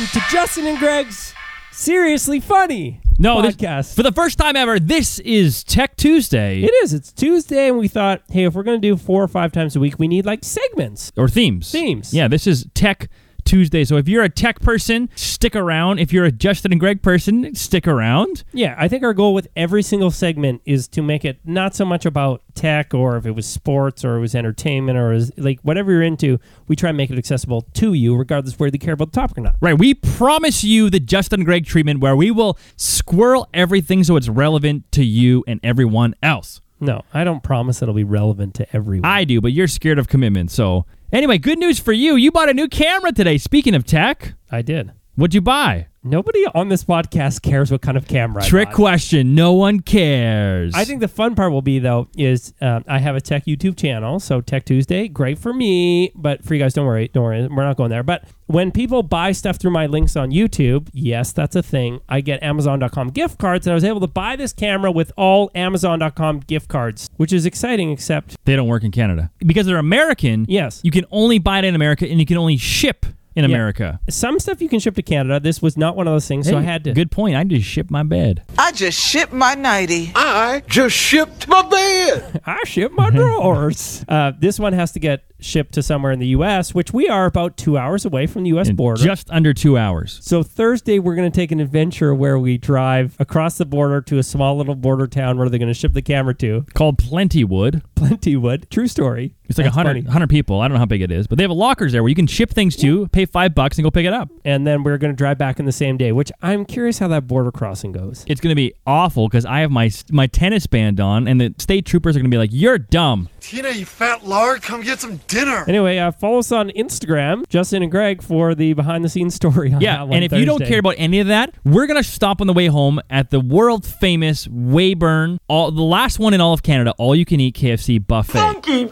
welcome to Justin and Greg's Seriously Funny No, this- podcast. for the first time ever, this is Tech Tuesday it is. It's Tuesday, and we thought, hey, if we're going to do four or five times a week, we need like segments. or themes. Themes. Yeah, this is Tech Tuesday. So if you're a tech person, stick around. If you're a Justin and Greg person, stick around. Yeah, I think our goal with every single segment is to make it not so much about tech or if it was sports or it was entertainment or was like whatever you're into, we try and make it accessible to you, regardless of whether you care about the topic or not. Right, we promise you the Justin and Greg treatment where we will squirrel everything so it's relevant to you and everyone else. No, I don't promise it'll be relevant to everyone. I do, but you're scared of commitment. So, anyway, good news for you. You bought a new camera today. Speaking of tech, I did. what'd you buy? Nobody on this podcast cares what kind of camera. I Trick bought. question. No one cares. I think the fun part will be though is um, I have a tech YouTube channel, so Tech Tuesday, great for me, but for you guys, don't worry, don't worry, we're not going there. But when people buy stuff through my links on YouTube, yes, that's a thing. I get Amazon.com gift cards, and I was able to buy this camera with all Amazon.com gift cards, which is exciting. Except, they don't work in Canada because they're American. yes, You can only buy it in America, and you can only ship in Yeah. America. some stuff you can ship to Canada. This was not one of those things, so I had to. Good point. I just ship my bed. I just shipped my nightie. I just shipped my bed. I ship my drawers. uh, this one has to get shipped to somewhere in the U.S., which we are about two hours away from the U.S. in border. just under two hours. So Thursday we're going to take an adventure where we drive across the border to a small little border town where they're going to ship the camera to. Called Plentywood. Plentywood, true story. It's like a That's 100, 100 people. I don't know how big it is, but they have lockers there where you can ship things to, pay five bucks, and go pick it up. And then we're going to drive back in the same day, which I'm curious how that border crossing goes. It's going to be awful because I have my my tennis band on, and the state troopers are going to be like, "You're dumb." Tina, you fat lard, come get some dinner. Anyway, uh, follow us on Instagram, Justin and Greg, for the behind the scenes story. On Yeah, that one and if you don't Thursday. care about any of that, we're gonna stop on the way home at the world famous Weyburn, all the last one in all of Canada, all you can eat KFC buffet. Funky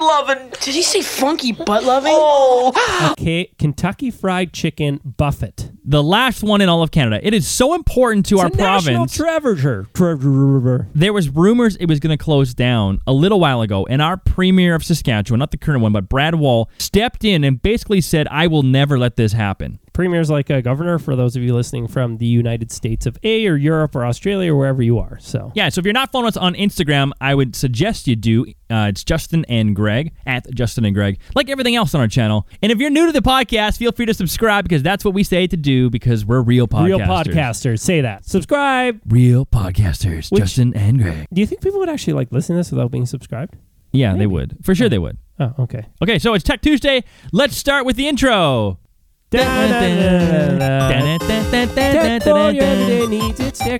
butt loving. Did he say funky butt loving? Oh, K- Kentucky Fried Chicken Buffet. The last one in all of Canada. It is so important to It's our a national province. treasure. Treasure. there was rumors it was going to close down a little while ago, and our premier of Saskatchewan, not the current one, but Brad Wall, stepped in and basically said, "I will never let this happen." Premier's like a governor for those of you listening from the United States of A or Europe or Australia or wherever you are. So Yeah, so if you're not following us on Instagram, I would suggest you do. Uh, it's Justin and Greg at Justin and Greg, like everything else on our channel. And if you're new to the podcast, feel free to subscribe because that's what we say to do because we're real podcasters. real podcasters say that. Subscribe. Real podcasters, Which- Justin and Greg. Do you think people would actually like listen to this without being subscribed? Yeah, they would. For sure they would. Oh, okay. Okay, so it's Tech Tuesday. Let's start with the intro. It's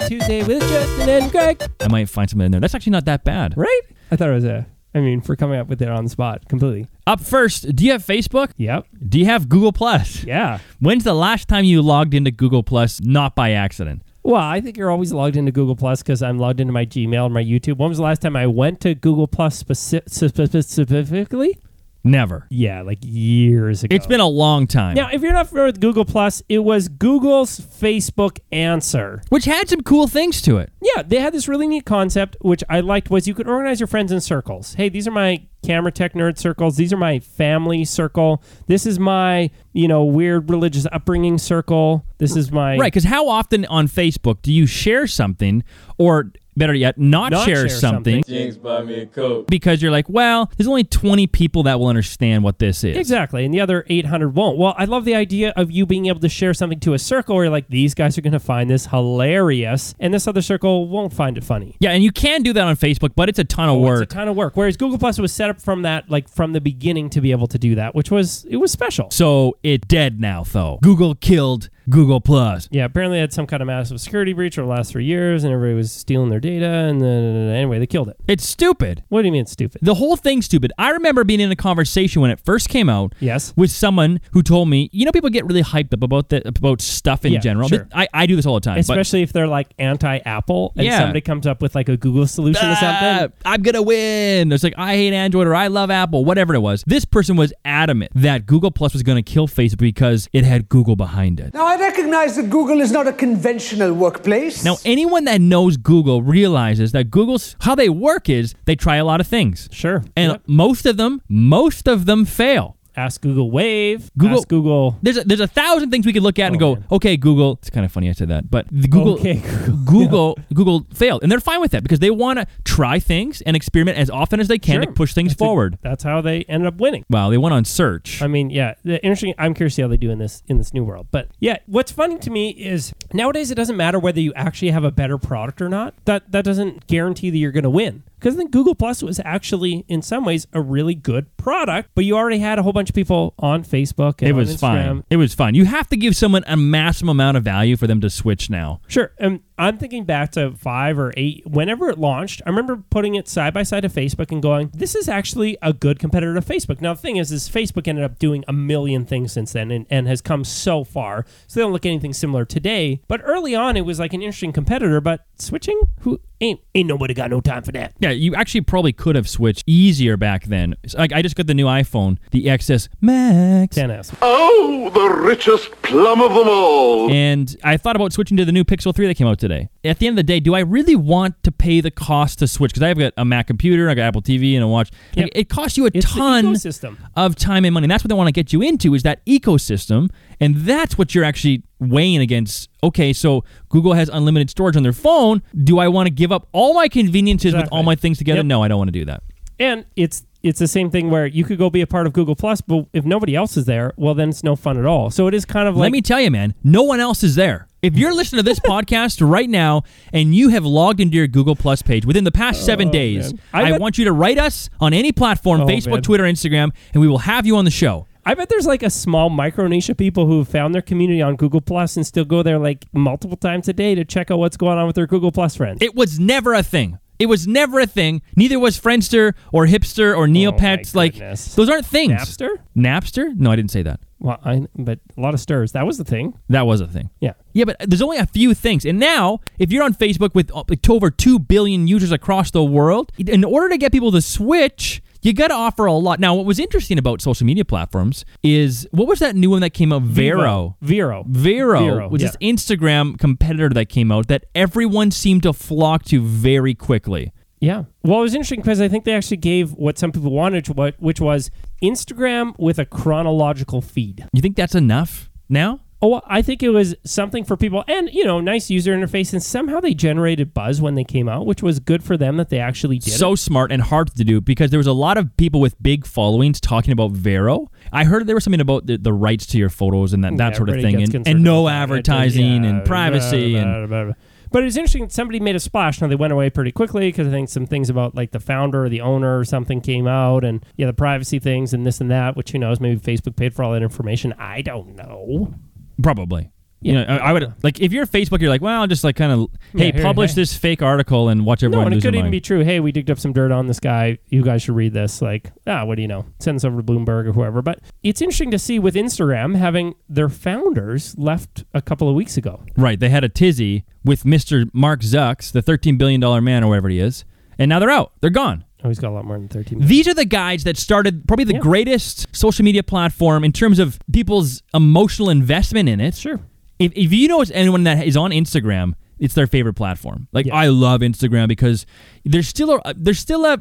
Tuesday with Justin and Greg. I might find something in there. That's actually not that bad. Right? I thought it was a. I mean, for coming up with it on the spot completely. Up first, do you have Facebook? Yep. Do you have Google Plus? Yeah. When's the last time you logged into Google Plus not by accident? Well, I think you're always logged into Google Plus because I'm logged into my Gmail and my YouTube. When was the last time I went to Google Plus speci- specifically? Never. Yeah, like years ago. It's been a long time. Now, if you're not familiar with Google Plus, it was Google's Facebook answer. which had some cool things to it. Yeah, they had this really neat concept, which I liked, was you could organize your friends in circles. Hey, these are my camera tech nerd circles. These are my family circle. This is my, you know, weird religious upbringing circle. This is my Right, because how often on Facebook do you share something, or better yet, not, Not share, share something, something. because you're like, well, there's only 20 people that will understand what this is. Exactly, and the other 800 won't. Well, I love the idea of you being able to share something to a circle where you're like, these guys are going to find this hilarious, and this other circle won't find it funny. Yeah, and you can do that on Facebook, but it's a ton of Oh, work. It's a ton of work. Whereas Google Plus was set up from that, like from the beginning, to be able to do that, which was it was special. so it dead now, though. Google killed Google Plus. Yeah, apparently they had some kind of massive security breach over the last three years, and everybody was stealing their data. And then anyway, they killed it. It's stupid. What do you mean it's stupid? The whole thing's stupid. I remember being in a conversation when it first came out Yes. with someone who told me, you know, people get really hyped up about the about stuff in Yeah, general. sure. I, I do this all the time. but- Especially if they're like anti-Apple, and Yeah. somebody comes up with like a Google solution or something. I'm gonna win. It's like I hate Android or I love Apple, whatever it was. This person was adamant that Google Plus was gonna kill Facebook because it had Google behind it. Now, I recognize that Google is not a conventional workplace. Now, anyone that knows Google realizes that Google's how they work is they try a lot of things. Sure. And Yep. most of them, most of them fail. Ask Google Wave. Google- Ask Google. There's a, there's a thousand things we could look at and Oh, go, man. okay, Google. It's kind of funny I said that, but the Google, Okay, Google, Google Google failed, and they're fine with that because they want to try things and experiment as often as they can to push things That's a- forward. that's how they ended up winning. Well, they went on search. I mean, yeah, the interesting. I'm curious to see how they do in this in this new world. But yeah, what's funny to me is nowadays it doesn't matter whether you actually have a better product or not. That that doesn't guarantee that you're going to win. Because I think Google Plus was actually, in some ways, a really good product. But you already had a whole bunch of people on Facebook. And it was fine. It was fine. You have to give someone a maximum amount of value for them to switch now. Sure. And I'm thinking back to five or eight, whenever it launched, I remember putting it side by side to Facebook and going, this is actually a good competitor to Facebook. Now, the thing is, is Facebook ended up doing a million things since then and, and has come so far. So they don't look anything similar today. But early on, it was like an interesting competitor. But switching, who ain't, ain't nobody got no time for that. Yeah, you actually probably could have switched easier back then. It's Like I just got the new iPhone, the XS Max, 10S. Oh, the richest plum of them all. and I thought about switching to the new Pixel 3 that came out today. At the end of the day, do I really want to pay the cost to switch? Because I've got a Mac computer, I got Apple TV, and a watch. Like, Yep. It costs you a It's the ton ecosystem. of time and money. And that's what they want to get you into is that ecosystem, and that's what you're actually weighing against. Okay, so Google has unlimited storage on their phone. Do I want to give up all my conveniences with all my things together? Yep. No, I don't want to do that. And it's it's the same thing where you could go be a part of Google Plus, but if nobody else is there, well, then it's no fun at all. So it is kind of like Let me tell you, man, no one else is there. If you're listening to this podcast right now and you have logged into your Google Plus page within the past seven oh, days, Oh, man. I I, want you to write us on any platform Oh, Facebook, man. Twitter, Instagram, and we will have you on the show. I bet there's like a small micro niche of people who found their community on Google Plus and still go there like multiple times a day to check out what's going on with their Google Plus friends. It was never a thing. It was never a thing. Neither was Friendster or Hipster or Neopets. like Oh goodness. those aren't things. Napster? Napster? No, I didn't say that. Well, I but a lot of stirs. That was the thing. That was a thing. Yeah. Yeah, but there's only a few things. And now, if you're on Facebook with uh, like over 2 billion users across the world, in order to get people to switch, you got to offer a lot. Now, what was interesting about social media platforms is what was that new one that came out? Vero. Vero. Vero, Vero, was yeah. this Instagram competitor that came out that everyone seemed to flock to very quickly. Yeah. Well, it was interesting because I think they actually gave what some people wanted, what which was Instagram with a chronological feed. You think that's enough now? Oh, I think it was something for people, and you know, nice user interface, and somehow they generated buzz when they came out, which was good for them that they actually did. so it. smart and hard to do because there was a lot of people with big followings talking about Vero. I heard there was something about the, the rights to your photos and that, that Yeah, sort of thing, and, and no advertising Yeah, and privacy blah, and blah, blah, blah. But it's interesting. Somebody made a splash. Now they went away pretty quickly because I think some things about like the founder or the owner or something came out, and yeah, the privacy things and this and that. Which who knows? Maybe Facebook paid for all that information. I don't know. Probably. You know, I, I would like if you're Facebook, you're like, well, I'll just like kind of, hey, here, publish hey. this fake article and watch everyone. No, and it lose could their even mind. be true. Hey, we digged up some dirt on this guy. You guys should read this. Like, ah, what do you know? Send this over to Bloomberg or whoever. But it's interesting to see with Instagram having their founders left a couple of weeks ago. Right. They had a tizzy with Mr. Mark Zucks, the $13 billion man or whatever he is, and now they're out. They're gone. Oh, he's got a lot more than 13 million. These are the guys that started probably the Yeah. greatest social media platform in terms of people's emotional investment in it. Sure. If, if you know anyone that is on Instagram, it's their favorite platform. Like Yeah. I love Instagram because there's still a there's still a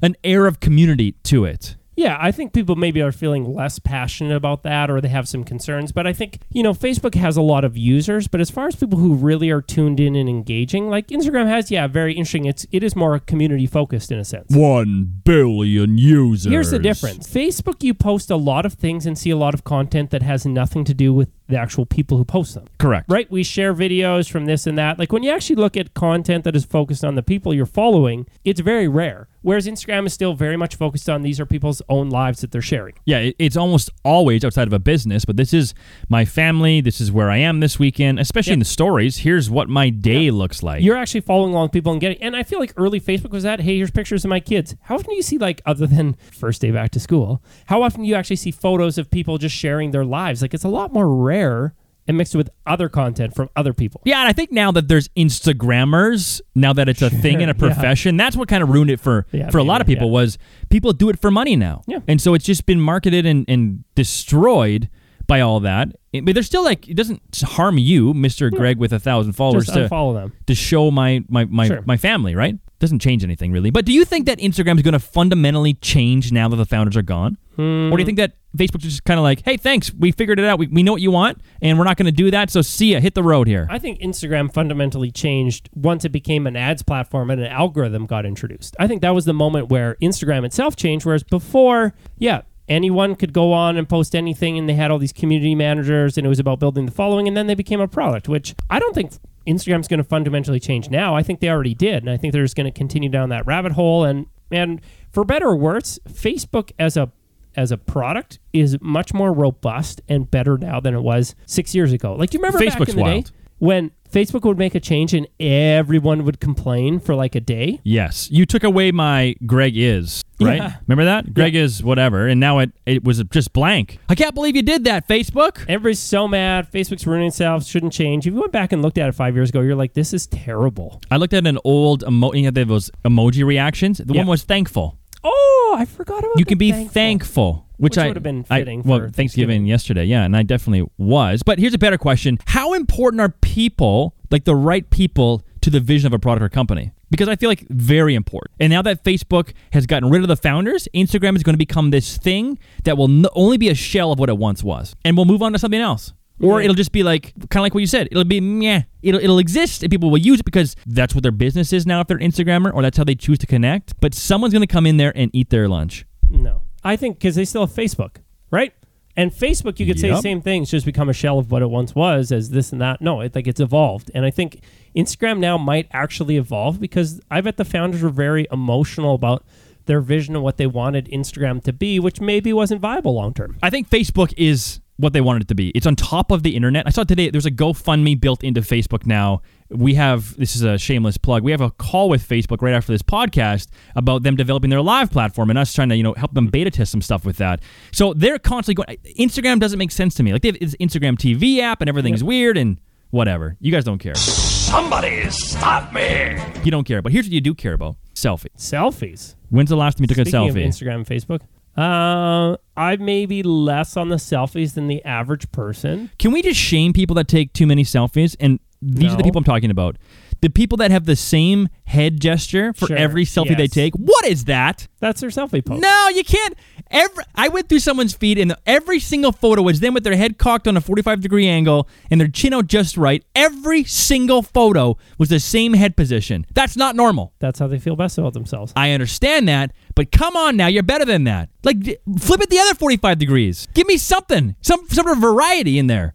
an air of community to it. Yeah, I think people maybe are feeling less passionate about that or they have some concerns. But I think, you know, Facebook has a lot of users, but as far as people who really are tuned in and engaging, like Instagram has, yeah, very interesting. It's it is more community focused in a sense. One billion users. Here's the difference. Facebook, you post a lot of things and see a lot of content that has nothing to do with the actual people who post them. Correct. Right? We share videos from this and that. Like when you actually look at content that is focused on the people you're following, it's very rare. Whereas Instagram is still very much focused on these are people's own lives that they're sharing. Yeah, it's almost always outside of a business, but this is my family. This is where I am this weekend, especially in the stories. Here's what my day looks like. You're actually following along with people and getting. And I feel like early Facebook was that. Hey, here's pictures of my kids. How often do you see like other than first day back to school? How often do you actually see photos of people just sharing their lives? Like it's a lot more rare and mixed with other content from other people. yeah, and I think now that there's Instagrammers, now that it's a thing in a profession, that's what kind of ruined it for Yeah, for a lot of maybe, people yeah. was people do it for money now. Yeah. And so it's just been marketed and, and destroyed by all that. It- but there's still like it doesn't harm you, Mr. Greg with a thousand followers Just to unfollow them. to show my my my, Sure. my family, right? Doesn't change anything really. But do you think that Instagram is going to fundamentally change now that the founders are gone? Or do you hmm. think that Facebook's just kind of like, hey, thanks, we figured it out. We, we know what you want, and we're not going to do that. So see ya, hit the road here. I think Instagram fundamentally changed once it became an ads platform and an algorithm got introduced. I think that was the moment where Instagram itself changed, whereas before, yeah, anyone could go on and post anything and they had all these community managers and it was about building the following and then they became a product, which I don't think Instagram's going to fundamentally change now. I think they already did. And I think they're just going to continue down that rabbit hole and and for better or worse, Facebook as a as a product is much more robust and better now than it was six years ago. Like, do you remember back Facebook's in the wild. day when Facebook would make a change and everyone would complain for like a day? Yes, you took away my Greg is right. Yeah. Remember that Greg is whatever, and now it it was just blank. I can't believe you did that, Facebook. Everybody's so mad. Facebook's ruining itself. Shouldn't change. If you went back and looked at it five years ago, you're like, this is terrible. I looked at an old emo- you know, those emoji reactions. The Yeah. one was thankful. Oh, I forgot about. You can be thankful. thankful, which, Which I would've been I- well, for Thanksgiving, Thanksgiving. yesterday, yeah, and I definitely was. But here's a better question: How important are people, like the right people, to the vision of a product or company? Because I feel like very important. And now that Facebook has gotten rid of the founders, Instagram is going to become this thing that will n- only be a shell of what it once was, and we'll move on to something else. Or Yeah. it'll just be like kind of like what you said. It'll be meh. It'll it'll exist and people will use it because that's what their business is now if they're an Instagrammer or that's how they choose to connect. But someone's going to come in there and eat their lunch. No, I think because they still have Facebook, right? And Facebook, you could say the same thing. It's just become a shell of what it once was, as this and that. No, it, like it's evolved, and I think Instagram now might actually evolve because I bet the founders were very emotional about their vision of what they wanted Instagram to be, which maybe wasn't viable long term. I think Facebook is what they wanted it to be. It's on top of the internet. I saw today there's a GoFundMe built into Facebook now. We have this is a shameless plug. We have a call with Facebook right after this podcast about them developing their live platform and us trying to you know help them beta test some stuff with that. So they're constantly going. Instagram doesn't make sense to me. Like they have this Instagram TV app and everything's weird and whatever. You guys don't care. Somebody stop me! You don't care. But here's what you do care about: selfie. Selfies. When's the last time you took Speaking a of selfie? Instagram and Facebook, uh, I may be less on the selfies than the average person. Can we just shame people that take too many selfies? And these are the No. people I'm talking about. The people that have the same head gesture for Sure, every selfie they yes. take. What is that? That's their selfie post. No, you can't. Every I went through someone's feed and every single photo was them with their head cocked on a 45 degree angle and their chin out just right. Every single photo was the same head position. That's not normal. That's how they feel best about themselves. I understand that, but come on now, you're better than that. Like d- flip it the other 45 degrees. Give me something, some some sort of variety in there.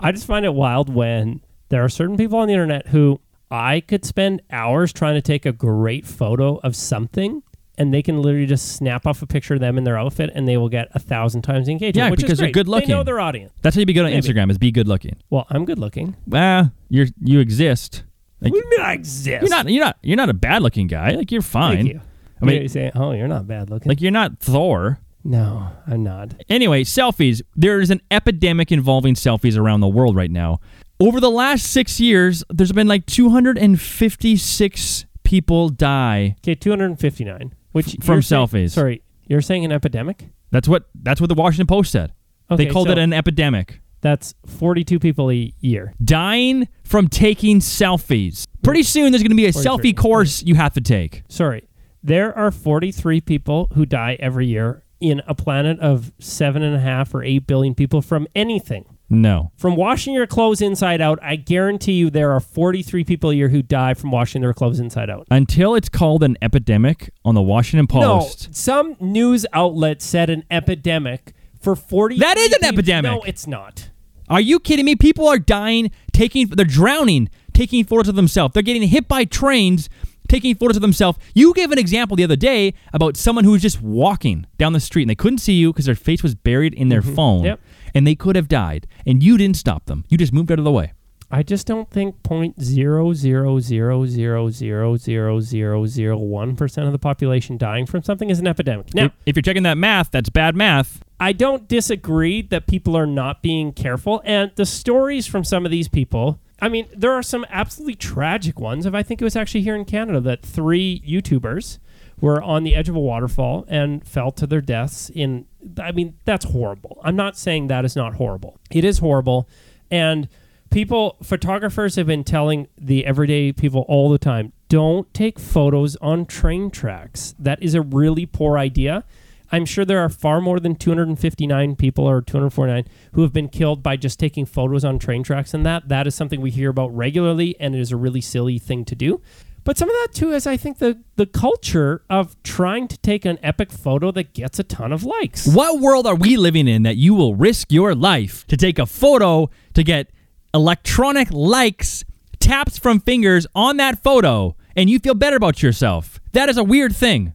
I just find it wild when there are certain people on the internet who I could spend hours trying to take a great photo of something and they can literally just snap off a picture of them in their outfit and they will get a thousand times engagement. Yeah, which because is they're good looking. They know their audience. That's how you be good on Maybe. Instagram is be good looking. Well, I'm good looking. Well, you're you exist. Like, We exist. you're not you're not you're not a bad looking guy. Like you're fine. Thank you. I mean, you say, oh, you're not bad looking. like you're not Thor. no, I'm not. Anyway, selfies. There is an epidemic involving selfies around the world right now. Over the last six years, there's been like 256 people die. Okay, 259. Which from you're saying- selfies. sorry, you're saying an epidemic? That's what that's what the Washington Post said. Okay, they called so it an epidemic. That's 42 people a year. Dying from taking selfies. Pretty soon, there's going to be a 43. selfie course you have to take. Sorry, there are 43 people who die every year in a planet of seven and a half or eight billion people from anything. No. From washing your clothes inside out, I guarantee you there are 43 people a year who die from washing their clothes inside out. Until it's called an epidemic on the Washington Post. No, some news outlet said an epidemic for 40. That is an epidemic. No, it's not. Are you kidding me? People are dying, taking, they're drowning, taking photos of themselves. They're getting hit by trains, taking photos of themselves. You gave an example the other day about someone who was just walking down the street and they couldn't see you because their face was buried in their mm-hmm. phone. Yep. And they could have died. And you didn't stop them. You just moved out of the way. I just don't think point zero zero zero zero zero zero zero zero one percent of the population dying from something is an epidemic. Now, If, if you're checking that math, that's bad math. I don't disagree that people are not being careful, and the stories from some of these people. I mean, there are some absolutely tragic ones. If I think it was actually here in Canada that three YouTubers were on the edge of a waterfall and fell to their deaths. In, I mean, that's horrible. I'm not saying that is not horrible. It is horrible, and people, photographers have been telling the everyday people all the time, don't take photos on train tracks. That is a really poor idea. I'm sure there are far more than 259 people or 249 who have been killed by just taking photos on train tracks and that. That is something we hear about regularly and it is a really silly thing to do. But some of that too is I think the the culture of trying to take an epic photo that gets a ton of likes. What world are we living in that you will risk your life to take a photo to get electronic likes, taps from fingers on that photo, and you feel better about yourself? That is a weird thing.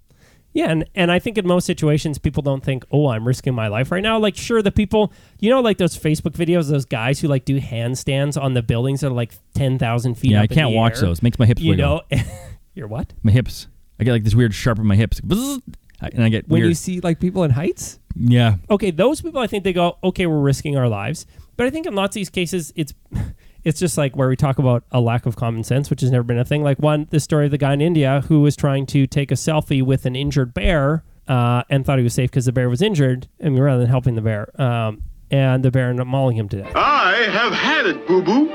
Yeah, and, and I think in most situations people don't think, oh, I'm risking my life right now. Like, sure, the people, you know, like those Facebook videos, those guys who like do handstands on the buildings that are like ten thousand feet. Yeah, I can't watch air. those. Makes my hips You wiggle. know, you're what? My hips. I get like this weird sharp in my hips. Bzzz, And I get When weird. you see like people in heights, yeah. Okay, those people, I think they go, okay, we're risking our lives. But I think in lots of these cases, it's it's just like where we talk about a lack of common sense, which has never been a thing. Like one, the story of the guy in India who was trying to take a selfie with an injured bear uh, and thought he was safe because the bear was injured, and rather than helping the bear, um, and the bear ended up mauling him to death. I have had it, boo boo.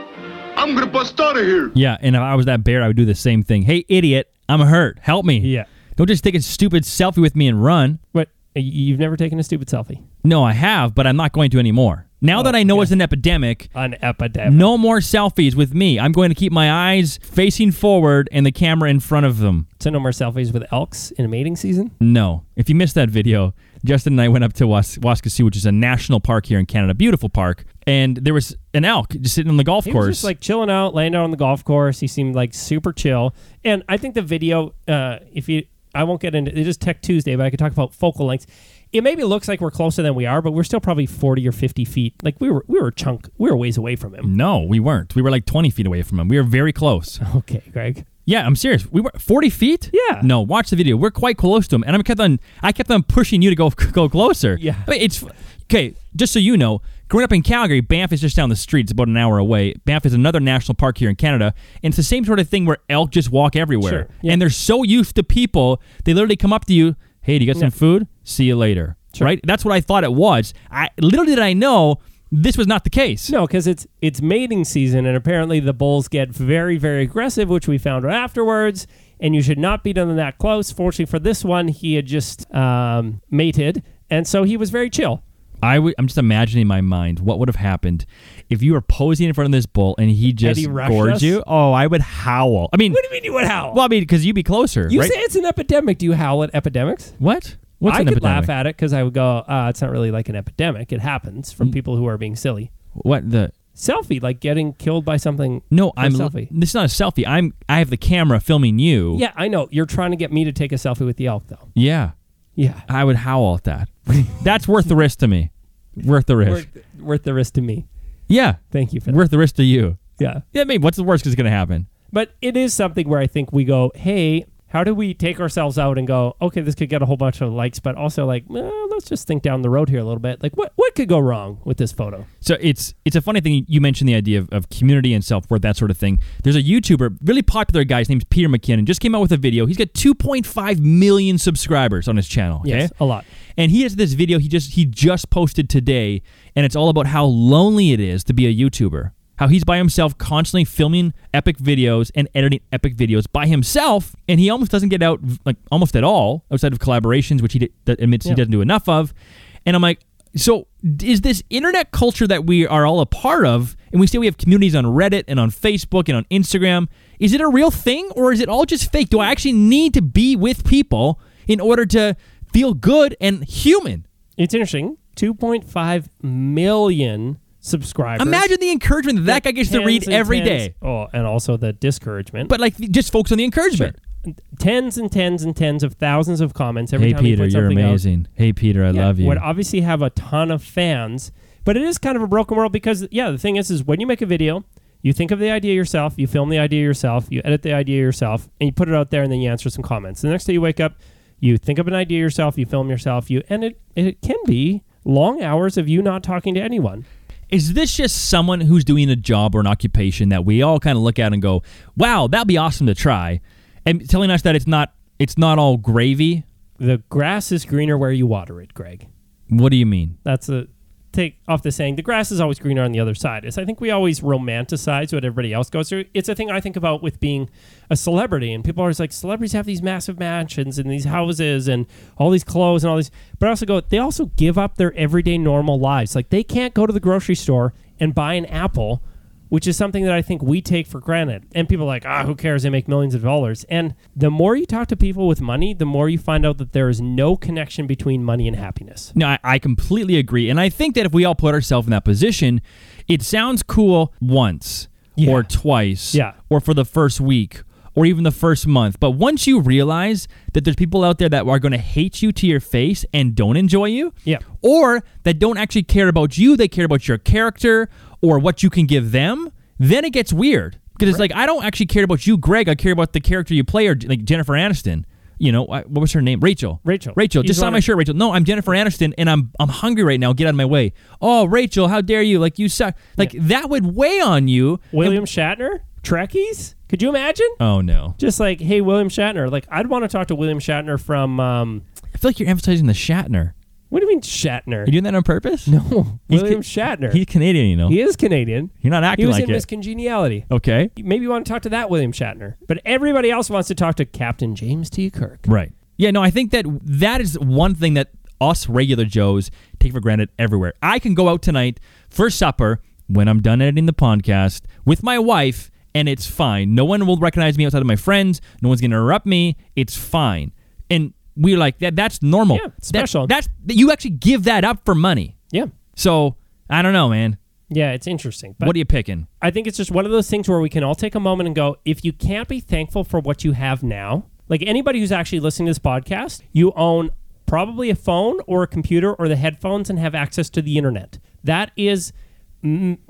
I'm gonna bust out of here. Yeah, and if I was that bear, I would do the same thing. Hey, idiot, I'm hurt. Help me. Yeah. Don't just take a stupid selfie with me and run. But you've never taken a stupid selfie? No, I have, but I'm not going to anymore. Now that I know okay. it's an epidemic, An epidemic. no more selfies with me. I'm going to keep my eyes facing forward and the camera in front of them. So no more selfies with elks in a mating season? No. If you missed that video, Justin and I went up to Was- which is a national park here in Canada, beautiful park, and there was an elk just sitting on the golf He course. was just like chilling out, laying out on the golf course. He seemed like super chill. And I think the video, uh, if you, I won't get into it, it is Tech Tuesday, but I could talk about focal lengths. It maybe looks like we're closer than we are, but we're still probably forty or fifty feet. Like we were, we were a chunk, we were ways away from him. no, we weren't. We were like 20 feet away from him. We were very close. Okay, Greg. Yeah, I'm serious. We were 40 feet. Yeah. No, watch the video. We're quite close to him, and I kept on. I kept on pushing you to go go closer. Yeah. I mean, it's okay. Just so you know, growing up in Calgary, Banff is just down the street. It's about an hour away. Banff is another national park here in Canada, and it's the same sort of thing where elk just walk everywhere, Sure, yeah. and they're so used to people, they literally come up to you. Hey, do you got some food? See you later. Right? That's what I thought it was. I little did I know this was not the case. No, because it's it's mating season, and apparently the bulls get very, very aggressive, which we found out afterwards. And you should not be done that close. Fortunately for this one, he had just um, mated, and so he was very chill. I would, I'm just imagining in my mind what would have happened if you were posing in front of this bull and he just he rushed gored us? you. Oh, I would howl. I mean, What do you mean you would howl? well, I mean, because you'd be closer, you right? say it's an epidemic. Do you howl at epidemics? what? What's I an could epidemic? laugh at it because I would go, uh, "It's not really like an epidemic. It happens Mm. from people who are being silly." What the? Selfie, like getting killed by something. No, I'm. selfie. This is not a selfie. I'm. I have the camera filming you. Yeah, I know. You're trying to get me to take a selfie with the elk, though. Yeah. Yeah, I would howl at that. That's worth the risk to me. Worth the risk. worth, worth the risk to me. yeah. Thank you for that. Worth the risk to you. yeah, Yeah. Maybe. What's the worst that's going to happen? but it is something where I think we go, "Hey, how do we take ourselves out and go, okay, this could get a whole bunch of likes, but also like, well, let's just think down the road here a little bit. Like, what what could go wrong with this photo? So it's it's a funny thing you mentioned the idea of, of community and self worth that sort of thing. There's a YouTuber, really popular guy. His name's Peter McKinnon. Just came out with a video. He's got 2.5 million subscribers on his channel. Okay, Yes, a lot. and he has this video he just he just posted today, and it's all about how lonely it is to be a YouTuber. How he's by himself, constantly filming epic videos and editing epic videos by himself, and he almost doesn't get out like almost at all outside of collaborations, which he d- admits he doesn't do enough of. And I'm like, so is this internet culture that we are all a part of, and we say we have communities on Reddit and on Facebook and on Instagram? Is it a real thing, or is it all just fake? Do I actually need to be with people in order to feel good and human? It's interesting. 2.5 million subscribers. Imagine the encouragement that that guy gets to read and every tens- day. Oh, and also the discouragement. But like, just focus on the encouragement. tens and tens and tens of thousands of comments every Hey time you Peter, put you're something out. amazing. Hey Peter, I Yeah, love you. Would obviously have a ton of fans, but it is kind of a broken world because yeah, the thing is, is when you make a video, you think of the idea yourself, you film the idea yourself, you edit the idea yourself, and you put it out there, and then you answer some comments. The next day you wake up, you think of an idea yourself, you film yourself, you and it it can be long hours of you not talking to anyone. Is this just someone who's doing a job or an occupation that we all kind of look at and go, "Wow, that'd be awesome to try," and telling us that it's not it's not all gravy? The grass is greener where you water it, Greg. What do you mean? That's a take off the saying the grass is always greener on the other side is I think we always romanticize what everybody else goes through. It's a thing I think about with being a celebrity and people are always like celebrities have these massive mansions and these houses and all these clothes and all these but I also go they also give up their everyday normal lives. Like they can't go to the grocery store and buy an apple which is something that I think we take for granted. And people are like, ah, who cares? They make millions of dollars. And the more you talk to people with money, the more you find out that there is no connection between money and happiness. No, I, I completely agree. And I think that if we all put ourselves in that position, it sounds cool once Yeah. or twice Yeah. or for the first week or even the first month. But once you realize that there's people out there that are going to hate you to your face and don't enjoy you, Yeah. or that don't actually care about you, they care about your character or what you can give them, then it gets weird. Because it's like, I don't actually care about you, Greg. I care about the character you play, or like Jennifer Aniston. You know, I- what was her name? Rachel. Rachel. Rachel. You Just sign my shirt, Rachel. No, I'm Jennifer Aniston, and I'm I'm hungry right now. Get out of my way. Oh, Rachel, how dare you? Like you suck. Like that would weigh on you. William Shatner? Trekkies? Could you imagine? Oh no. Just like, hey, William Shatner. Like, I'd want to talk to William Shatner from, um, I feel like you're emphasizing the Shatner. What do you mean Shatner? You doing that on purpose? no, He's William ca- Shatner. He's Canadian, you know. he is Canadian. You're not He acting was like in it. Miss Congeniality. okay. Maybe you want to talk to that William Shatner. But everybody else wants to talk to Captain James T. Kirk. Right. Yeah, no, I think that that is one thing that us regular Joes take for granted everywhere. I can go out tonight for supper when I'm done editing the podcast with my wife, and it's fine. No one will recognize me outside of my friends. No one's going to interrupt me. It's fine. And we're like, that. that's normal. Yeah, it's That- special. that's You actually give that up for money. Yeah. So, I don't know, man. Yeah, it's interesting. But what are you picking? I think it's just one of those things where we can all take a moment and go, if you can't be thankful for what you have now, like anybody who's actually listening to this podcast, you own probably a phone or a computer or the headphones and have access to the internet. That is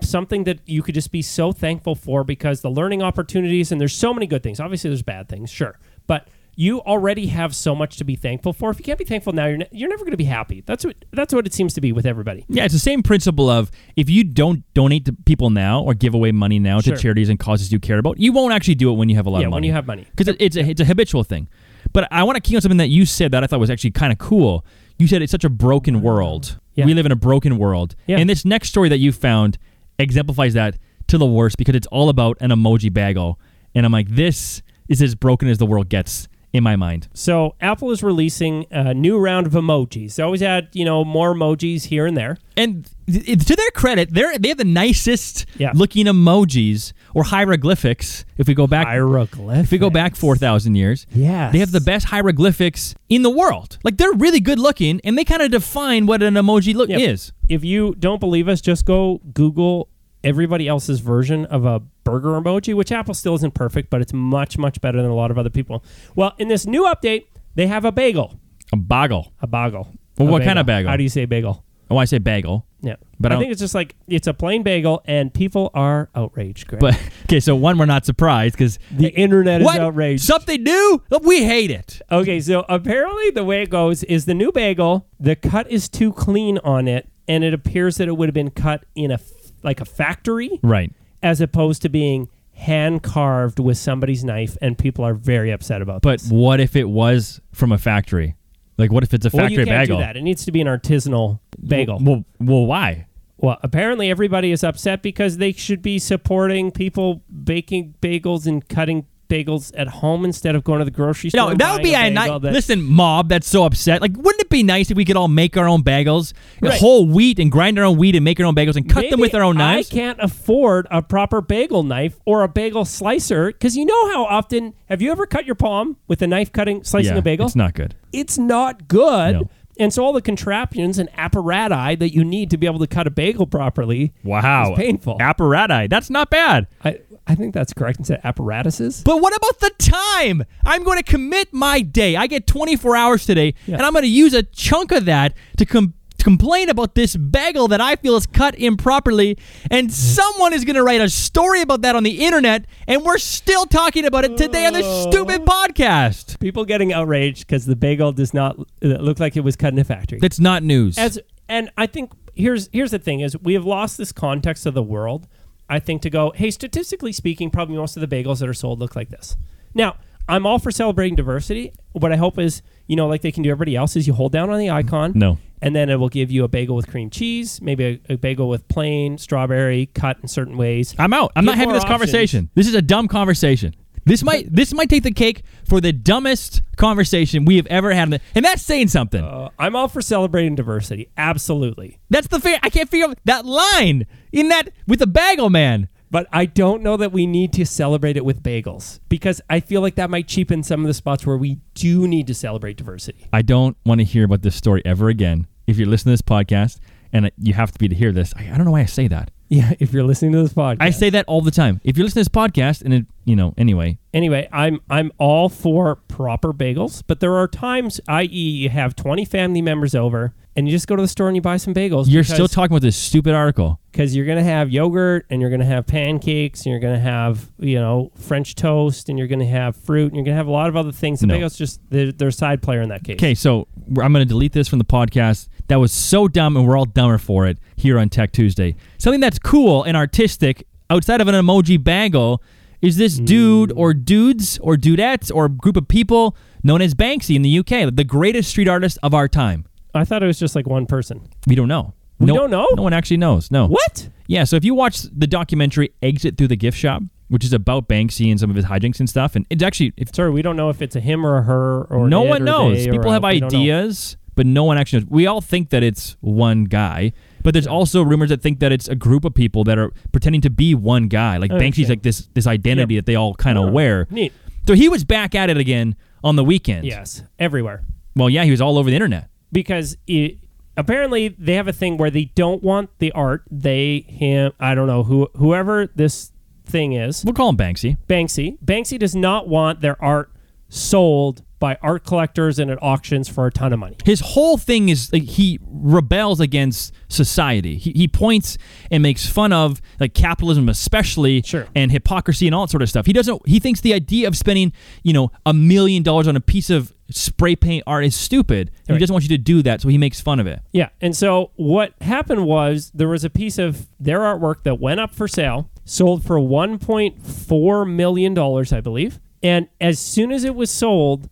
something that you could just be so thankful for because the learning opportunities and there's so many good things. Obviously, there's bad things, sure, but you already have so much to be thankful for. If you can't be thankful now, you're, ne- you're never going to be happy. That's what that's what it seems to be with everybody. Yeah, it's the same principle of if you don't donate to people now or give away money now Sure. to charities and causes you care about, you won't actually do it when you have a lot Yeah, of money. when you have money. because it, it's a it's a habitual thing. But I want to key on something that you said that I thought was actually kind of cool. You said it's such a broken world. Yeah. We live in a broken world, Yeah. and this next story that you found exemplifies that to the worst because it's all about an emoji bagel, and I'm like, this is as broken as the world gets in my mind. So Apple is releasing a new round of emojis. They always add, you know, more emojis here and there. And th- to their credit, they're they have the nicest Yeah. looking emojis or hieroglyphics. If we go back, Hieroglyphics. if we go back four thousand years, yeah, they have the best hieroglyphics in the world. Like they're really good looking, and they kind of define what an emoji look Yep. is. If you don't believe us, just go Google everybody else's version of a burger emoji, which Apple still isn't perfect, but it's much, much better than a lot of other people. Well, in this new update, they have a bagel. A bagel. A bagel. Well, A what kind of bagel? How do you say bagel? Oh, I say bagel. Yeah. But I I, think it's just like it's a plain bagel and people are outraged, Greg. But okay, so one, we're not surprised because the internet is what outraged. something new? We hate it. Okay, so apparently the way it goes is the new bagel, the cut is too clean on it, and it appears that it would have been cut in a like a factory, Right. as opposed to being hand carved with somebody's knife, and people are very upset about. But this. what if it was from a factory? Like, what if it's a well, factory you can't bagel? do that. It needs to be an artisanal bagel. Well, well, why? Well, apparently everybody is upset because they should be supporting people baking bagels and cutting bagels at home instead of going to the grocery store. No, that would be a a nice. Listen, mob, that's so upset. Like, wouldn't it be nice if we could all make our own bagels, Right. whole wheat, and grind our own wheat and make our own bagels and cut them with our own knives? I can't afford a proper bagel knife or a bagel slicer because you know how often have you ever cut your palm with a knife cutting slicing yeah, a bagel? It's not good. It's not good. No. And so all the contraptions and apparati that you need to be able to cut a bagel properly. Wow, It's painful. Apparati. That's not bad. I I think that's correct instead of apparatuses. But what about the time? I'm going to commit my day. I get 24 hours today, Yeah. and I'm going to use a chunk of that to com- to complain about this bagel that I feel is cut improperly. And someone is going to write a story about that on the internet, and we're still talking about it today on this stupid podcast. People getting outraged because the bagel does not uh, look like it was cut in a factory. That's not news. as and I think here's here's the thing is we have lost this context of the world. I think to go, hey, statistically speaking, probably most of the bagels that are sold look like this. Now, I'm all for celebrating diversity. What I hope is, you know, like they can do everybody else, is you hold down on the icon. No. And then it will give you a bagel with cream cheese, maybe a, a bagel with plain strawberry cut in certain ways. I'm out. I'm not having this options. conversation. This is a dumb conversation. This might this might take the cake for the dumbest conversation we have ever had, and that's saying something. Uh, I'm all for celebrating diversity. Absolutely. that's the fair. I can't figure out that line in that with the bagel man. But I don't know that we need to celebrate it with bagels because I feel like that might cheapen some of the spots where we do need to celebrate diversity. I don't want to hear about this story ever again. If you're listening to this podcast, and you have to be to hear this, I, I don't know why I say that. Yeah, if you're listening to this podcast. I say that all the time. If you're listening to this podcast, and it, you know, anyway, anyway, I'm I'm all for proper bagels, but there are times, i.e., you have 20 family members over, and you just go to the store and you buy some bagels. you're still talking about this stupid article. because you're gonna have yogurt, and you're gonna have pancakes, and you're gonna have you know French toast, and you're gonna have fruit, and you're gonna have a lot of other things. The No. bagels just they're, they're a side player in that case. Okay, so we're- I'm going to delete this from the podcast. That was so dumb, and we're all dumber for it here on Tech Tuesday. Something that's cool and artistic outside of an emoji bagel is this hmm. dude or dudes or dudettes or group of people known as Banksy in the UK, the greatest street artist of our time. I thought it was just like one person. We don't know. We no, don't know? No one actually knows. No. What? Yeah, so if you watch the documentary Exit Through the Gift Shop, which is about Banksy and some of his hijinks and stuff, and it's actually if Sorry, we don't know if it's a him or a her or no one knows. People have ideas, but no one actually knows. We all think that it's one guy, but there's also rumors that think that it's a group of people that are pretending to be one guy. Like Oh, Banksy's okay. like this this identity Yeah. that they all kind of Oh, wear. Neat. So he was back at it again on the weekend. Yes, everywhere. Well, yeah, he was all over the internet. because it, apparently they have a thing where they don't want the art. They, him, I don't know who, whoever this thing is, We'll call him Banksy. Banksy. Banksy does not want their art sold by art collectors and at auctions for a ton of money. His whole thing is like he rebels against society. He, he points and makes fun of like capitalism, especially, Sure. and hypocrisy and all that sort of stuff. He doesn't. He thinks the idea of spending you know a million dollars on a piece of spray paint art is stupid. And Right. He doesn't want you to do that, so he makes fun of it. Yeah. And so what happened was there was a piece of their artwork that went up for sale, sold for $1.4 million, I believe. And as soon as it was sold,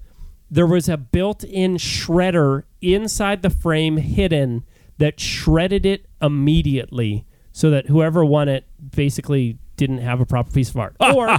there was a built in shredder inside the frame hidden that shredded it immediately so that whoever won it basically didn't have a proper piece of art. Or,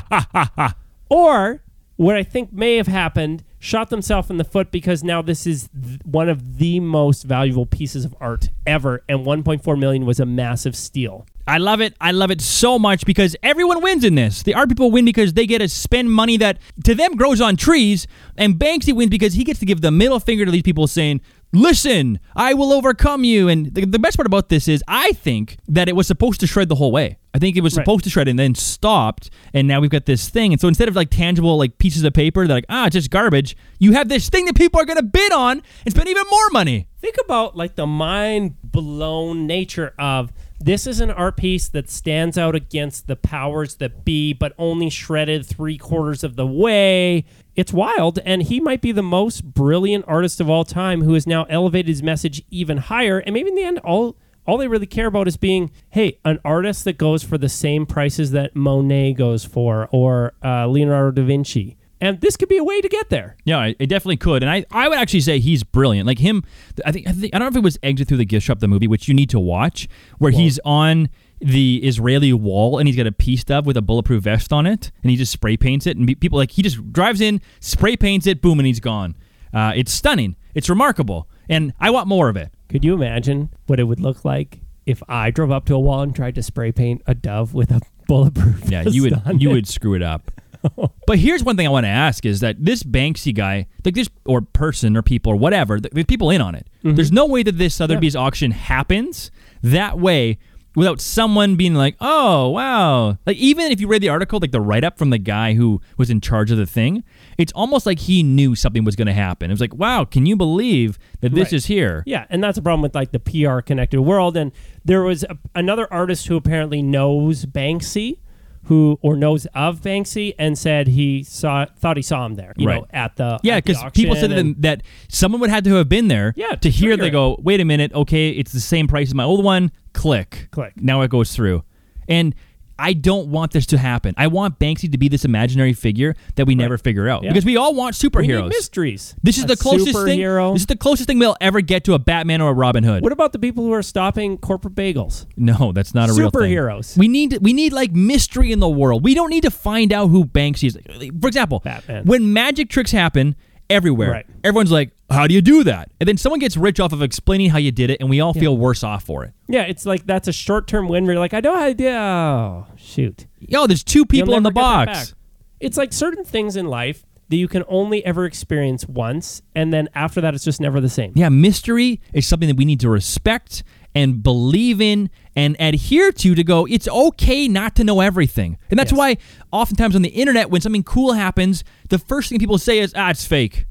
or what I think may have happened, shot themselves in the foot because now this is th- one of the most valuable pieces of art ever, and 1.4 million was a massive steal. I love it. I love it so much because everyone wins in this. The art people win because they get to spend money that to them grows on trees, and Banksy wins because he gets to give the middle finger to these people saying, Listen, I will overcome you. And the, the best part about this is, I think that it was supposed to shred the whole way. I think it was Right. supposed to shred and then stopped, and now we've got this thing. And so instead of like tangible like pieces of paper, they're like, ah, it's just garbage. You have this thing that people are going to bid on and spend even more money. Think about like the mind blown nature of this is an art piece that stands out against the powers that be, but only shredded three quarters of the way. It's wild, and he might be the most brilliant artist of all time who has now elevated his message even higher. And maybe in the end, all all they really care about is being, hey, an artist that goes for the same prices that Monet goes for or uh, Leonardo da Vinci. And this could be a way to get there. Yeah, it it definitely could, and I, I would actually say he's brilliant. Like him, I think, I think I don't know if it was Exit Through the Gift Shop, the movie, which you need to watch, where he's on the Israeli wall and he's got a peace dove with a bulletproof vest on it, and he just spray paints it, and people like he just drives in, spray paints it, boom, and he's gone. Uh, it's stunning. It's remarkable, and I want more of it. Could you imagine what it would look like if I drove up to a wall and tried to spray paint a dove with a bulletproof? Yeah, you would you it? would screw it up. But here's one thing I want to ask is that this Banksy guy, like this or person or people or whatever, th- there's people in on it. Mm-hmm. There's no way that this Sotheby's auction happens that way without someone being like, "Oh, wow." Like even if you read the article, like the write up from the guy who was in charge of the thing, it's almost like he knew something was going to happen. It was like, "Wow, can you believe that this Right. is here?" Yeah, and that's a problem with like the PR connected world. And there was a, another artist who apparently knows Banksy, who or knows of Banksy, and said he saw thought he saw him there. You Right. know, at the Yeah, because people said auction that, someone would have to have been there Yeah, to to hear they it. go, wait a minute, okay, it's the same price as my old one. Click. Click. Now it goes through. And I don't want this to happen. I want Banksy to be this imaginary figure that we never figure out Yeah. because we all want We need superheroes. mysteries. This is A the closest thing. This is the closest thing we'll ever get to a Batman or a Robin Hood. What about the people who are stopping corporate bagels? No, that's not a real thing. Superheroes. We need we need like mystery in the world. We don't need to find out who Banksy is. For example, Batman. when magic tricks happen everywhere, Right. everyone's like, "How do you do that?" And then someone gets rich off of explaining how you did it, and we all feel worse off for it. Yeah, it's like that's a short term win where you're like, I know how to do Oh, shoot. Yo, there's two people in the never get that box. It's like certain things in life that you can only ever experience once, and then after that, it's just never the same. Yeah, mystery is something that we need to respect and believe in and adhere to to go, it's okay not to know everything. And that's Yes. why oftentimes on the internet, when something cool happens, the first thing people say is, ah, it's fake.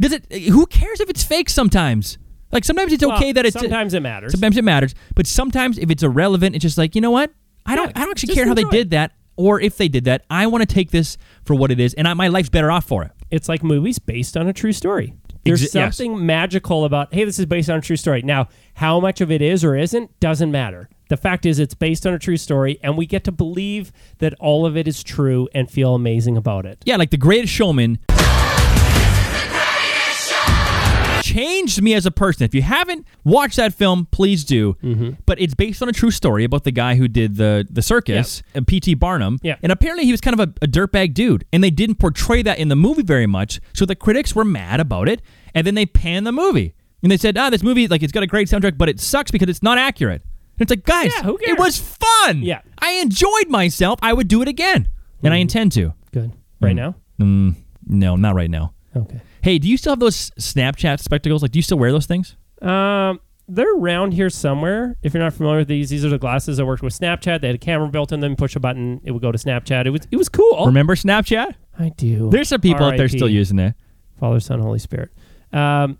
Does it who cares if it's fake sometimes? Like sometimes it's Well, okay that it's sometimes it matters. Sometimes it matters. But sometimes if it's irrelevant, it's just like, you know what? I don't Yeah, I don't actually care how they enjoy did that. Or if they did that, I want to take this for what it is, and I, my life's better off for it. It's like movies based on a true story. There's Exi- yes. something magical about, hey, this is based on a true story. Now, how much of it is or isn't doesn't matter. The fact is, it's based on a true story, and we get to believe that all of it is true and feel amazing about it. Yeah, like the greatest showman changed me as a person. If you haven't watched that film, please do. Mm-hmm. But it's based on a true story about the guy who did the the circus, and P.T. Barnum. Yeah. And apparently he was kind of a, a dirtbag dude, and they didn't portray that in the movie very much. So the critics were mad about it, and then they panned the movie. And they said, "Ah, this movie like it's got a great soundtrack, but it sucks because it's not accurate." And it's like, guys, Yeah, who it was fun. Yeah. I enjoyed myself. I would do it again, and I intend to. Good. Right now? Mm, no, not right now. Okay. Hey, do you still have those Snapchat spectacles? Like, do you still wear those things? Um, they're around here somewhere. If you're not familiar with these, these are the glasses I worked with Snapchat. They had a camera built in them. Push a button, it would go to Snapchat. It was it was cool. Remember Snapchat? I do. There's some people out there still using it. Father, Son, Holy Spirit. Um,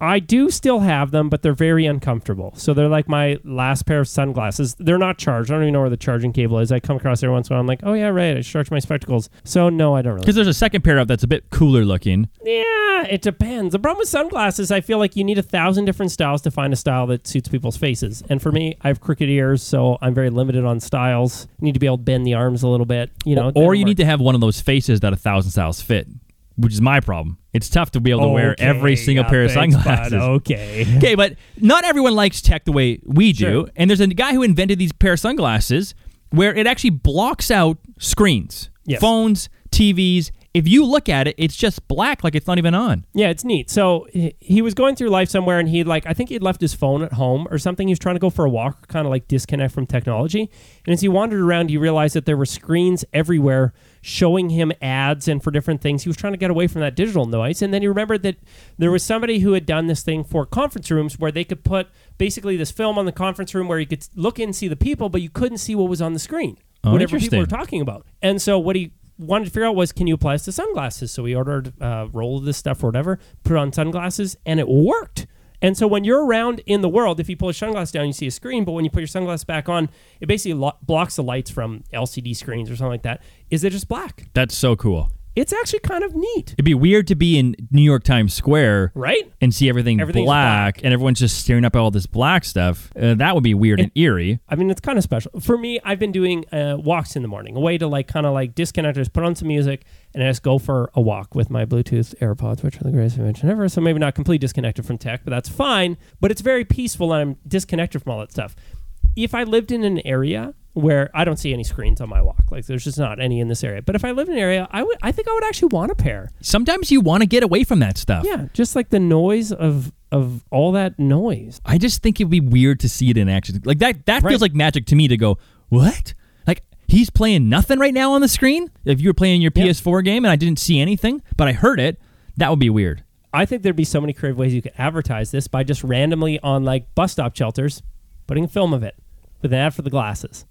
I do still have them, but they're very uncomfortable. So they're like my last pair of sunglasses. They're not charged. I don't even know where the charging cable is. I come across every once in a while. I'm like, oh yeah, right. I charge my spectacles. So no, I don't really. Because there's a second pair of that's a bit cooler looking. Yeah, it depends. The problem with sunglasses, I feel like you need a thousand different styles to find a style that suits people's faces. And for me, I have crooked ears, so I'm very limited on styles. You need to be able to bend the arms a little bit. You know, or you need to have one of those faces that a thousand styles fit, which is my problem. It's tough to be able to wear every single pair of sunglasses. okay. Okay, but not everyone likes tech the way we do. Sure. And there's a guy who invented these pair of sunglasses where it actually blocks out screens, Yes. phones, TVs. If you look at it, it's just black, like it's not even on. Yeah, it's neat. So he, he was going through life somewhere, and he like I think he'd left his phone at home or something. He was trying to go for a walk, kind of like disconnect from technology. And as he wandered around, he realized that there were screens everywhere showing him ads and for different things. He was trying to get away from that digital noise, and then he remembered that there was somebody who had done this thing for conference rooms where they could put basically this film on the conference room where you could look in and see the people, but you couldn't see what was on the screen. Oh, whatever people were talking about. And so what he wanted to figure out was can you apply this to sunglasses? So he ordered uh, a roll of this stuff or whatever, put on sunglasses, and it worked. And so when you're around in the world, if you pull your sunglasses down, you see a screen, but when you put your sunglasses back on, it basically lo- blocks the lights from LCD screens or something like that. Is it just black? That's so cool. It's actually kind of neat, It'd be weird to be in New York Times Square right? and see everything black, black. and everyone's just staring up at all this black stuff. Uh, that would be weird and eerie. I mean, it's kind of special. For me, I've been doing uh, walks in the morning, a way to like kind of like disconnect, just put on some music, and I just go for a walk with my Bluetooth AirPods, which are the greatest invention ever. So maybe not completely disconnected from tech, but that's fine. But it's very peaceful, and I'm disconnected from all that stuff. If I lived in an area where I don't see any screens on my walk, like there's just not any in this area, but if I lived in an area, I would, I think I would actually want a pair. Sometimes you want to get away from that stuff. Yeah, just like the noise of of all that noise. I just think it'd be weird to see it in action. Like that that Right. feels like magic to me to go, "What?" Like he's playing nothing right now on the screen? If you were playing your Yeah. PS4 game and I didn't see anything, but I heard it, that would be weird. I think there'd be so many creative ways you could advertise this by just randomly on like bus stop shelters, putting a film of it with an ad for the glasses,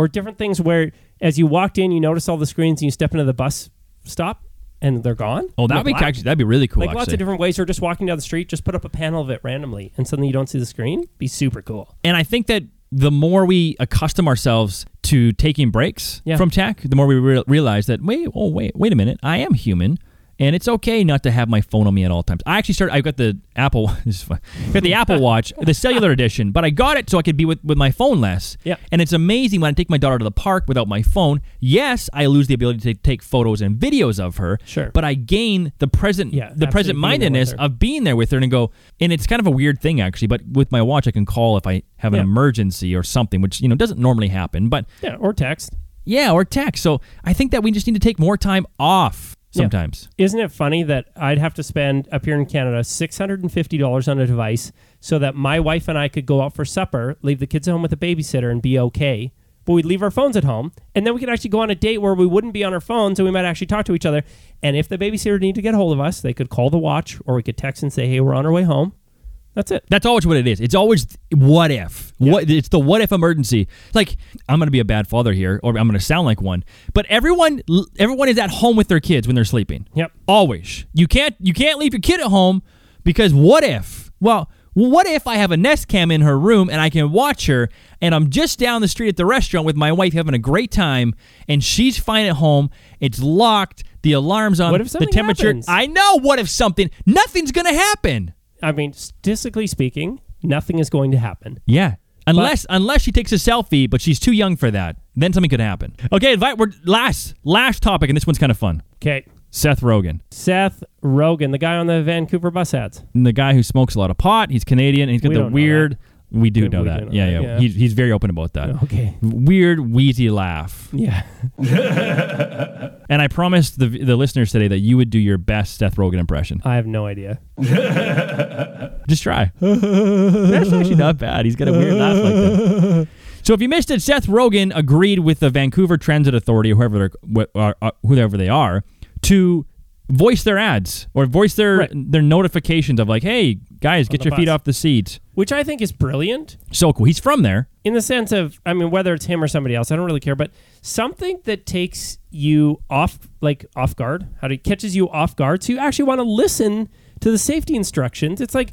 or different things where as you walked in, you notice all the screens and you step into the bus stop and they're gone. Oh, that'd be Black. actually that'd be really cool like lots of different ways, or just walking down the street, just put up a panel of it randomly, and suddenly you don't see the screen. Be super cool. and I think that the more we accustom ourselves to taking breaks Yeah. from tech, the more we re- realize that wait, oh wait, wait a minute, I am human, And it's okay not to have my phone on me at all times. I actually started. I got the Apple. This is. I got the Apple Watch, the cellular edition, but I got it so I could be with, with my phone less. Yeah. And it's amazing when I take my daughter to the park without my phone. Yes, I lose the ability to take photos and videos of her. Sure. But I gain the present, Yeah, the present being there with mindedness of being there with her and go. And it's kind of a weird thing actually. But with my watch, I can call if I have an emergency or something, which you know doesn't normally happen. But Yeah, or text. yeah, or text. So I think that we just need to take more time off Yeah. sometimes. Isn't it funny that I'd have to spend up here in Canada six hundred and fifty dollars on a device so that my wife and I could go out for supper, leave the kids at home with a babysitter, and be okay. But we'd leave our phones at home, and then we could actually go on a date where we wouldn't be on our phones, and we might actually talk to each other. And if the babysitter needed to get a hold of us, they could call the watch, or we could text and say, "Hey, we're on our way home." That's it. That's always what it is. It's always what if. What it's the what if emergency. Like I'm going to be a bad father here or I'm going to sound like one. But everyone everyone is at home with their kids when they're sleeping. Yep. Always. You can't you can't leave your kid at home because what if? Well, what if I have a Nest Cam in her room and I can watch her and I'm just down the street at the restaurant with my wife having a great time and she's fine at home. It's locked. The alarm's on. What if something the temperature? happens? I know. What if something? Nothing's going to happen. I mean, statistically speaking, nothing is going to happen. Yeah. Unless unless she takes a selfie, but she's too young for that, then something could happen. Okay, invite we're last last topic, and this one's kind of fun. Okay. Seth Rogen, Seth Rogen, the guy on the Vancouver bus ads. And the guy who smokes a lot of pot. He's Canadian. And he's got We the weird. We do know we that. do know yeah, that, yeah, yeah. He's he's very open about that. Okay. Weird wheezy laugh. Yeah. And I promised the the listeners today that you would do your best Seth Rogen impression. I have no idea. Just try. That's actually not bad. He's got a weird laugh like that. So if you missed it, Seth Rogen agreed with the Vancouver Transit Authority, or whoever uh, uh, whoever they are, to voice their ads or voice their Right. their notifications of like, "Hey guys, get your feet off the seat." Which I think is brilliant So cool. He's from there. in the sense of, I mean, whether it's him or somebody else, I don't really care, but something that takes you off, like off guard, how to catches you off guard, so you actually want to listen to the safety instructions. It's like,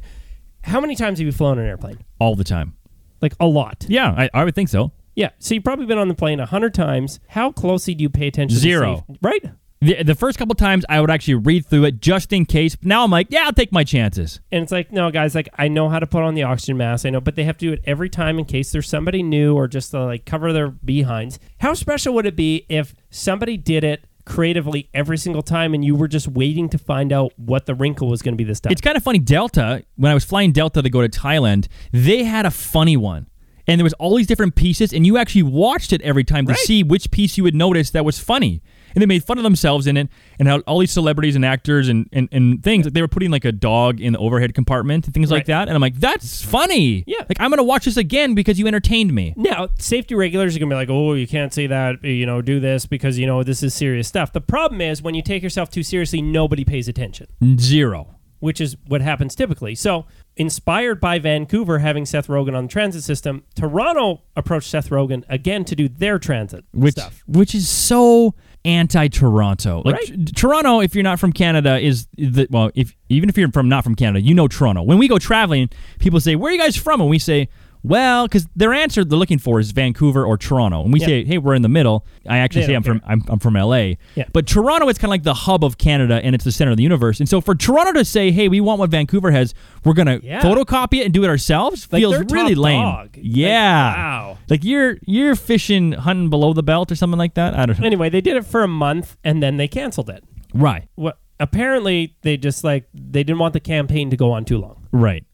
how many times have you flown an airplane? all the time. Like a lot. Yeah, I, I would think so. Yeah. So you've probably been on the plane a hundred times. How closely do you pay attention? to Zero. safe- right. The, the first couple times I would actually read through it just in case. Now I'm like, yeah, I'll take my chances. And it's like, no, guys, like I know how to put on the oxygen mask. I know, but they have to do it every time in case there's somebody new or just to like cover their behinds. How special would it be if somebody did it creatively every single time and you were just waiting to find out what the wrinkle was going to be this time? It's kind of funny. Delta, when I was flying Delta to go to Thailand, they had a funny one. And there was all these different pieces, and you actually watched it every time to Right. see which piece you would notice that was funny. And they made fun of themselves in it, and how all these celebrities and actors and, and, and things, like they were putting like a dog in the overhead compartment and things like that. And I'm like, that's funny. Yeah. Like, I'm going to watch this again because you entertained me. Now, safety regulators are going to be like, oh, you can't say that, you know, do this because, you know, this is serious stuff. The problem is when you take yourself too seriously, nobody pays attention. Zero. which is what happens typically. So, inspired by Vancouver having Seth Rogen on the transit system, Toronto approached Seth Rogen again to do their transit which stuff. which is so anti-Toronto. Like Right. t- Toronto, if you're not from Canada, is the well, if even if you're from not from Canada, you know Toronto. When we go traveling, people say, "Where are you guys from?" and we say. Well, because their answer they're looking for is Vancouver or Toronto, and we Yeah. say, "Hey, we're in the middle." I actually They say I'm from. I'm, I'm from LA, Yeah. but Toronto is kind of like the hub of Canada, and it's the center of the universe. And so for Toronto to say, "Hey, we want what Vancouver has," we're gonna Yeah. photocopy it and do it ourselves, Like, feels really lame. dog. Like, Yeah, wow. like you're you're fishing hunting below the belt or something like that. I don't know. Anyway, they did it for a month and then they canceled it. Right. What apparently they just like they didn't want the campaign to go on too long. Right.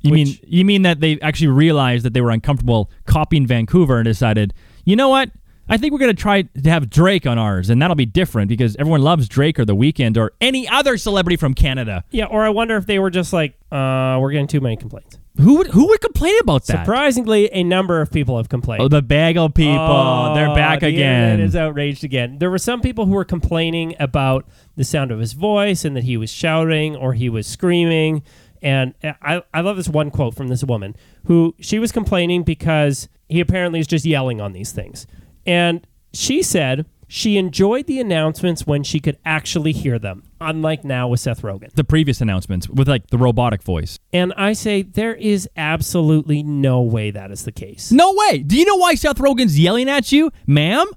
You Which- mean you mean that they actually realized that they were uncomfortable copying Vancouver and decided, you know what? I think we're gonna try to have Drake on ours, and that'll be different because everyone loves Drake or The Weeknd or any other celebrity from Canada. Yeah, or I wonder if they were just like, uh, we're getting too many complaints. Who would who would complain about that? Surprisingly, a number of people have complained. Oh, the bagel people. Oh, They're back the again. Internet is outraged again. There were some people who were complaining about the sound of his voice and that he was shouting or he was screaming. And I, I love this one quote from this woman who she was complaining because he apparently is just yelling on these things. And she said she enjoyed the announcements when she could actually hear them, unlike now with Seth Rogen. the previous announcements with like the robotic voice. And I say there is absolutely no way that is the case. No way. Do you know why Seth Rogen's yelling at you, ma'am?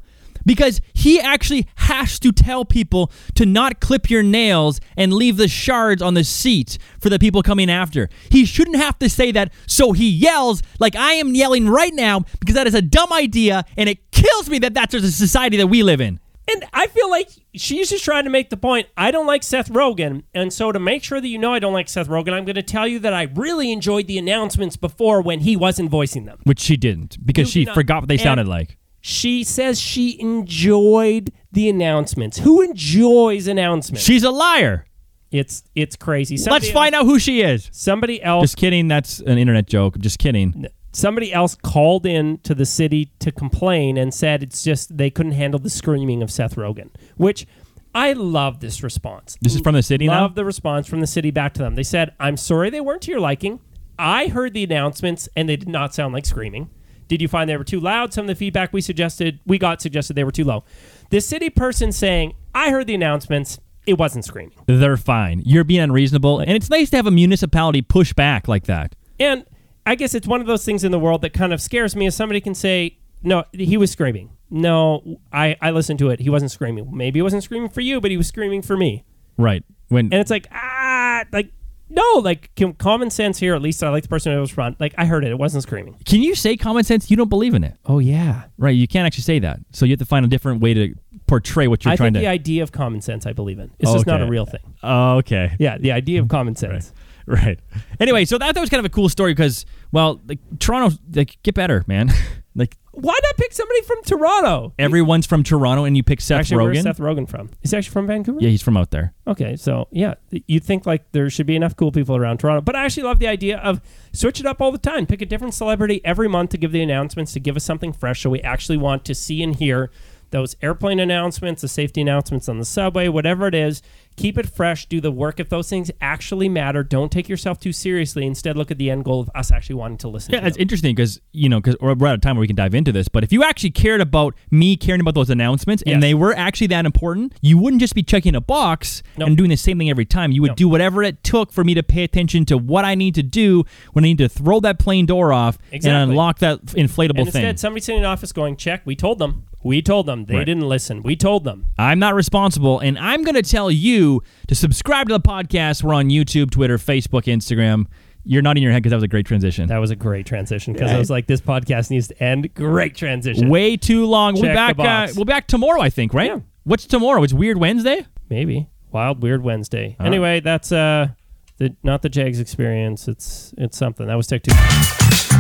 Because he actually has to tell people to not clip your nails and leave the shards on the seat for the people coming after. He shouldn't have to say that, so he yells like I am yelling right now because that is a dumb idea and it kills me that that's the society that we live in. And I feel like she's just trying to make the point. I don't like Seth Rogen. And so, to make sure that you know I don't like Seth Rogen, I'm going to tell you that I really enjoyed the announcements before when he wasn't voicing them. Which she didn't because Do she not- forgot what they sounded like. She says she enjoyed the announcements. Who enjoys announcements? She's a liar. it's it's crazy. Let's find out who she is. Somebody else Just kidding. That's an internet joke. Just kidding. somebody else called in to the city to complain and said it's just they couldn't handle the screaming of Seth Rogen, which I love this response. This is from the city now? Love the response from the city back to them. They said, "I'm sorry they weren't to your liking. I heard the announcements and they did not sound like screaming. Did you find they were too loud? Some of the feedback we suggested, we got suggested they were too low. The city person saying, "I heard the announcements. It wasn't screaming." They're fine. You're being unreasonable, and it's nice to have a municipality push back like that. And I guess it's one of those things in the world that kind of scares me. If somebody can say, "No, he was screaming." No, I I listened to it. He wasn't screaming. Maybe he wasn't screaming for you, but he was screaming for me. Right. When And it's like ah, like no, like com- common sense here. At least I like the person who was front. Like I heard it. It wasn't screaming. can you say common sense? You don't believe in it, Oh yeah. right? You can't actually say that. So you have to find a different way to portray what you're I trying think to. the idea of common sense I believe in. It's just not a real thing. oh, okay. Yeah, the idea of common sense. Right. Anyway, so that, that was kind of a cool story because, well, like Toronto, like get better, man. Why not pick somebody from Toronto? everyone's from Toronto, and you pick Seth actually, where's Rogen. Seth Rogen from? Is he actually from Vancouver? yeah, he's from out there. Okay, so yeah, you'd think like there should be enough cool people around Toronto, but I actually love the idea of switch it up all the time. Pick a different celebrity every month to give the announcements to give us something fresh. So we actually want to see and hear those airplane announcements, the safety announcements on the subway, whatever it is. Keep it fresh. Do the work. If those things actually matter, don't take yourself too seriously. Instead, look at the end goal of us actually wanting to listen. Yeah, to it's them. interesting because you know because we're at a time where we can dive into this. But if you actually cared about me caring about those announcements Yes. and they were actually that important, you wouldn't just be checking a box Nope. and doing the same thing every time. You would Nope. do whatever it took for me to pay attention to what I need to do when I need to throw that plane door off Exactly. and unlock that inflatable and thing. instead, somebody sitting in the office going, "Check." We told them. We told them. They Right. didn't listen. We told them. I'm not responsible, and I'm going to tell you to subscribe to the podcast. We're on YouTube, Twitter, Facebook, Instagram. You're nodding your head because that was a great transition. That was a great transition because I was like, this podcast needs to end. Great transition. Way too long. we'll be back. Uh, we'll be back tomorrow, I think. Right? Yeah. What's tomorrow? It's Weird Wednesday. Maybe Wild Weird Wednesday. Anyway, that's uh, the not the Jags experience. It's it's something that was Tech Two.